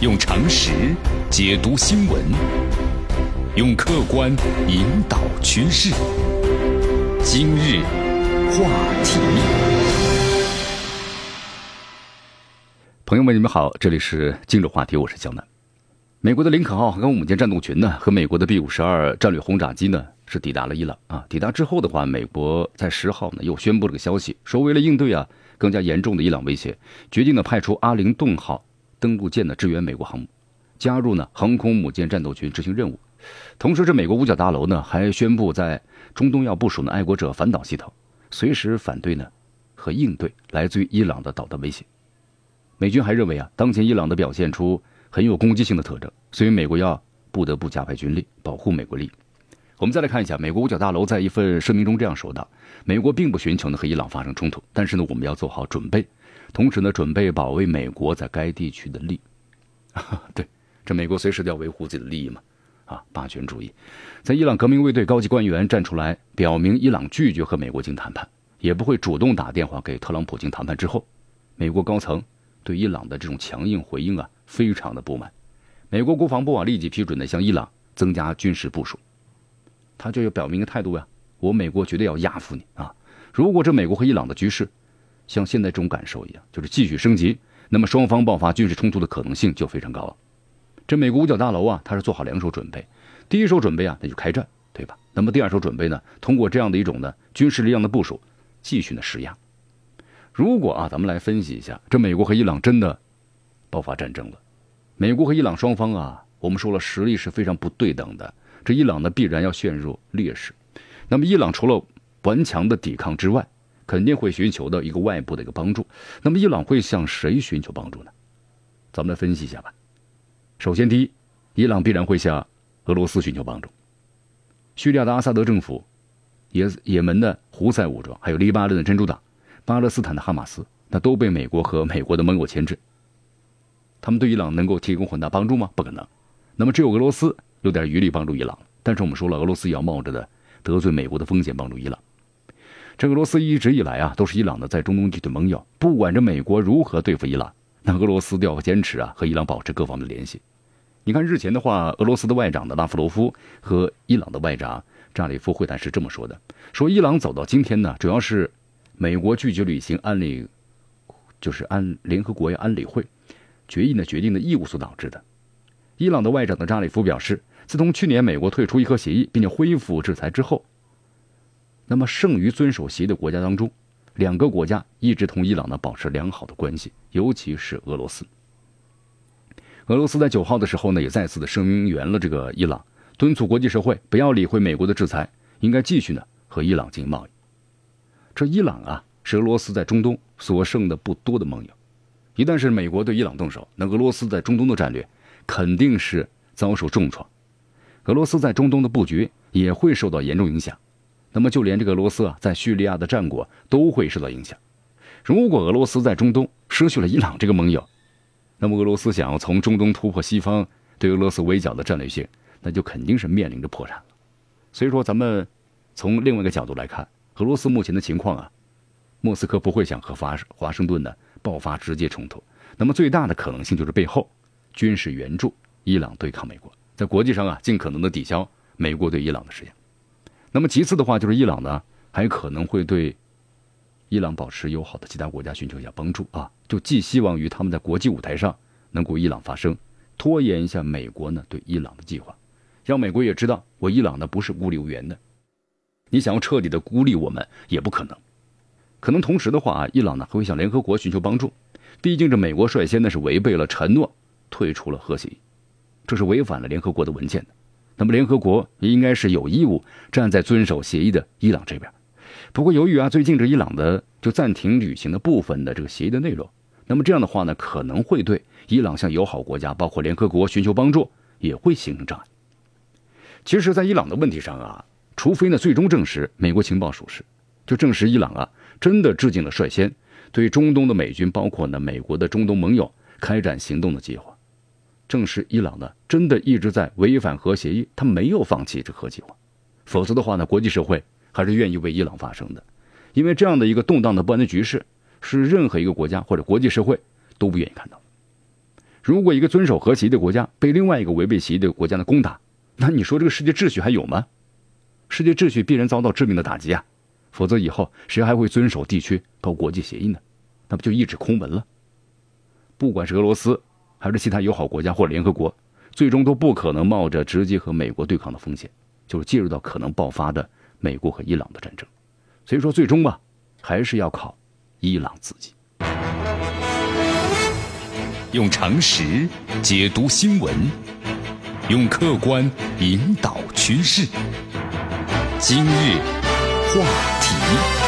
用常识解读新闻，用客观引导趋势。今日话题，朋友们，你们好，这里是今日话题，我是江南。美国的林肯号航空母舰战斗群呢，和美国的 B 五十二战略轰炸机呢，是抵达了伊朗啊。抵达之后的话，美国在十号呢又宣布了个消息，说为了应对啊更加严重的伊朗威胁，决定呢派出阿灵顿号。登陆舰呢支援美国航母，加入呢航空母舰战斗群执行任务。同时，这美国五角大楼呢还宣布在中东要部署呢爱国者反导系统，随时反对呢和应对来自于伊朗的导弹威胁。美军还认为啊，当前伊朗的表现出很有攻击性的特征，所以美国要不得不加派军力保护美国利益。我们再来看一下，美国五角大楼在一份声明中这样说道：“美国并不寻求呢和伊朗发生冲突，但是呢我们要做好准备。”同时呢，准备保卫美国在该地区的利，对，这美国随时都要维护自己的利益嘛，啊，霸权主义，在伊朗革命卫队高级官员站出来表明伊朗拒绝和美国进行谈判，也不会主动打电话给特朗普进行谈判之后，美国高层对伊朗的这种强硬回应啊，非常的不满，美国国防部啊立即批准的向伊朗增加军事部署，他就要表明一个态度呀，我美国绝对要压服你啊，如果这美国和伊朗的局势。像现在这种感受一样，就是继续升级，那么双方爆发军事冲突的可能性就非常高了。这美国五角大楼啊，它是做好两手准备，第一手准备啊，那就开战，对吧？那么第二手准备呢，通过这样的一种呢军事力量的部署，继续的施压。如果啊，咱们来分析一下，这美国和伊朗真的爆发战争了，美国和伊朗双方啊，我们说了实力是非常不对等的，这伊朗呢必然要陷入劣势。那么伊朗除了顽强的抵抗之外，肯定会寻求的一个外部的一个帮助，那么伊朗会向谁寻求帮助呢？咱们来分析一下吧。首先，第一，伊朗必然会向俄罗斯寻求帮助。叙利亚的阿萨德政府、也也门的胡塞武装，还有黎巴嫩的珍珠党、巴勒斯坦的哈马斯，那都被美国和美国的盟友牵制。他们对伊朗能够提供很大帮助吗？不可能。那么只有俄罗斯有点余力帮助伊朗。但是我们说了，俄罗斯也要冒着的得罪美国的风险帮助伊朗。这俄罗斯一直以来啊，都是伊朗的在中东地区的盟友。不管这美国如何对付伊朗，那俄罗斯都要坚持啊，和伊朗保持各方的联系。你看日前的话，俄罗斯的外长的拉夫罗夫和伊朗的外长扎里夫会谈是这么说的：说伊朗走到今天呢，主要是美国拒绝履行安理，就是安联合国安理会决议呢决定的义务所导致的。伊朗的外长的扎里夫表示，自从去年美国退出伊核协议并且恢复制裁之后。那么，剩余遵守协议的国家当中，两个国家一直同伊朗呢保持良好的关系，尤其是俄罗斯。俄罗斯在九号的时候呢，也再次的声援了这个伊朗，敦促国际社会不要理会美国的制裁，应该继续呢和伊朗进行贸易。这伊朗啊，是俄罗斯在中东所剩的不多的盟友，一旦是美国对伊朗动手，那俄罗斯在中东的战略肯定是遭受重创，俄罗斯在中东的布局也会受到严重影响。那么，就连这个俄罗斯啊，在叙利亚的战果都会受到影响。如果俄罗斯在中东失去了伊朗这个盟友，那么俄罗斯想要从中东突破西方对俄罗斯围剿的战略性，那就肯定是面临着破产了。所以说，咱们从另外一个角度来看，俄罗斯目前的情况啊，莫斯科不会想和华华盛顿呢爆发直接冲突。那么最大的可能性就是背后军事援助伊朗对抗美国，在国际上啊尽可能的抵消美国对伊朗的施压。那么其次的话，就是伊朗呢，还可能会对伊朗保持友好的其他国家寻求一下帮助啊，就寄希望于他们在国际舞台上能够伊朗发声，拖延一下美国呢对伊朗的计划，让美国也知道我伊朗呢不是孤立无援的，你想要彻底的孤立我们也不可能。可能同时的话啊，伊朗呢还会向联合国寻求帮助，毕竟这美国率先呢是违背了承诺，退出了核协议，这是违反了联合国的文件的。那么联合国也应该是有义务站在遵守协议的伊朗这边。不过由于啊最近这伊朗的就暂停履行的部分的这个协议的内容，那么这样的话呢可能会对伊朗向友好国家包括联合国寻求帮助也会形成障碍。其实，在伊朗的问题上啊，除非呢最终证实美国情报属实，就证实伊朗啊真的制定了率先对中东的美军包括呢美国的中东盟友开展行动的计划。正是伊朗呢，真的一直在违反核协议，他没有放弃这核计划，否则的话呢，国际社会还是愿意为伊朗发声的，因为这样的一个动荡的不安的局势，是任何一个国家或者国际社会都不愿意看到。如果一个遵守核协议的国家被另外一个违背协议的国家的攻打，那你说这个世界秩序还有吗？世界秩序必然遭到致命的打击啊！否则以后谁还会遵守地区和国际协议呢？那不就一纸空文了？不管是俄罗斯还是其他友好国家或联合国，最终都不可能冒着直接和美国对抗的风险，就是介入到可能爆发的美国和伊朗的战争。所以说，最终吧，还是要靠伊朗自己。用常识解读新闻，用客观引导趋势。今日话题。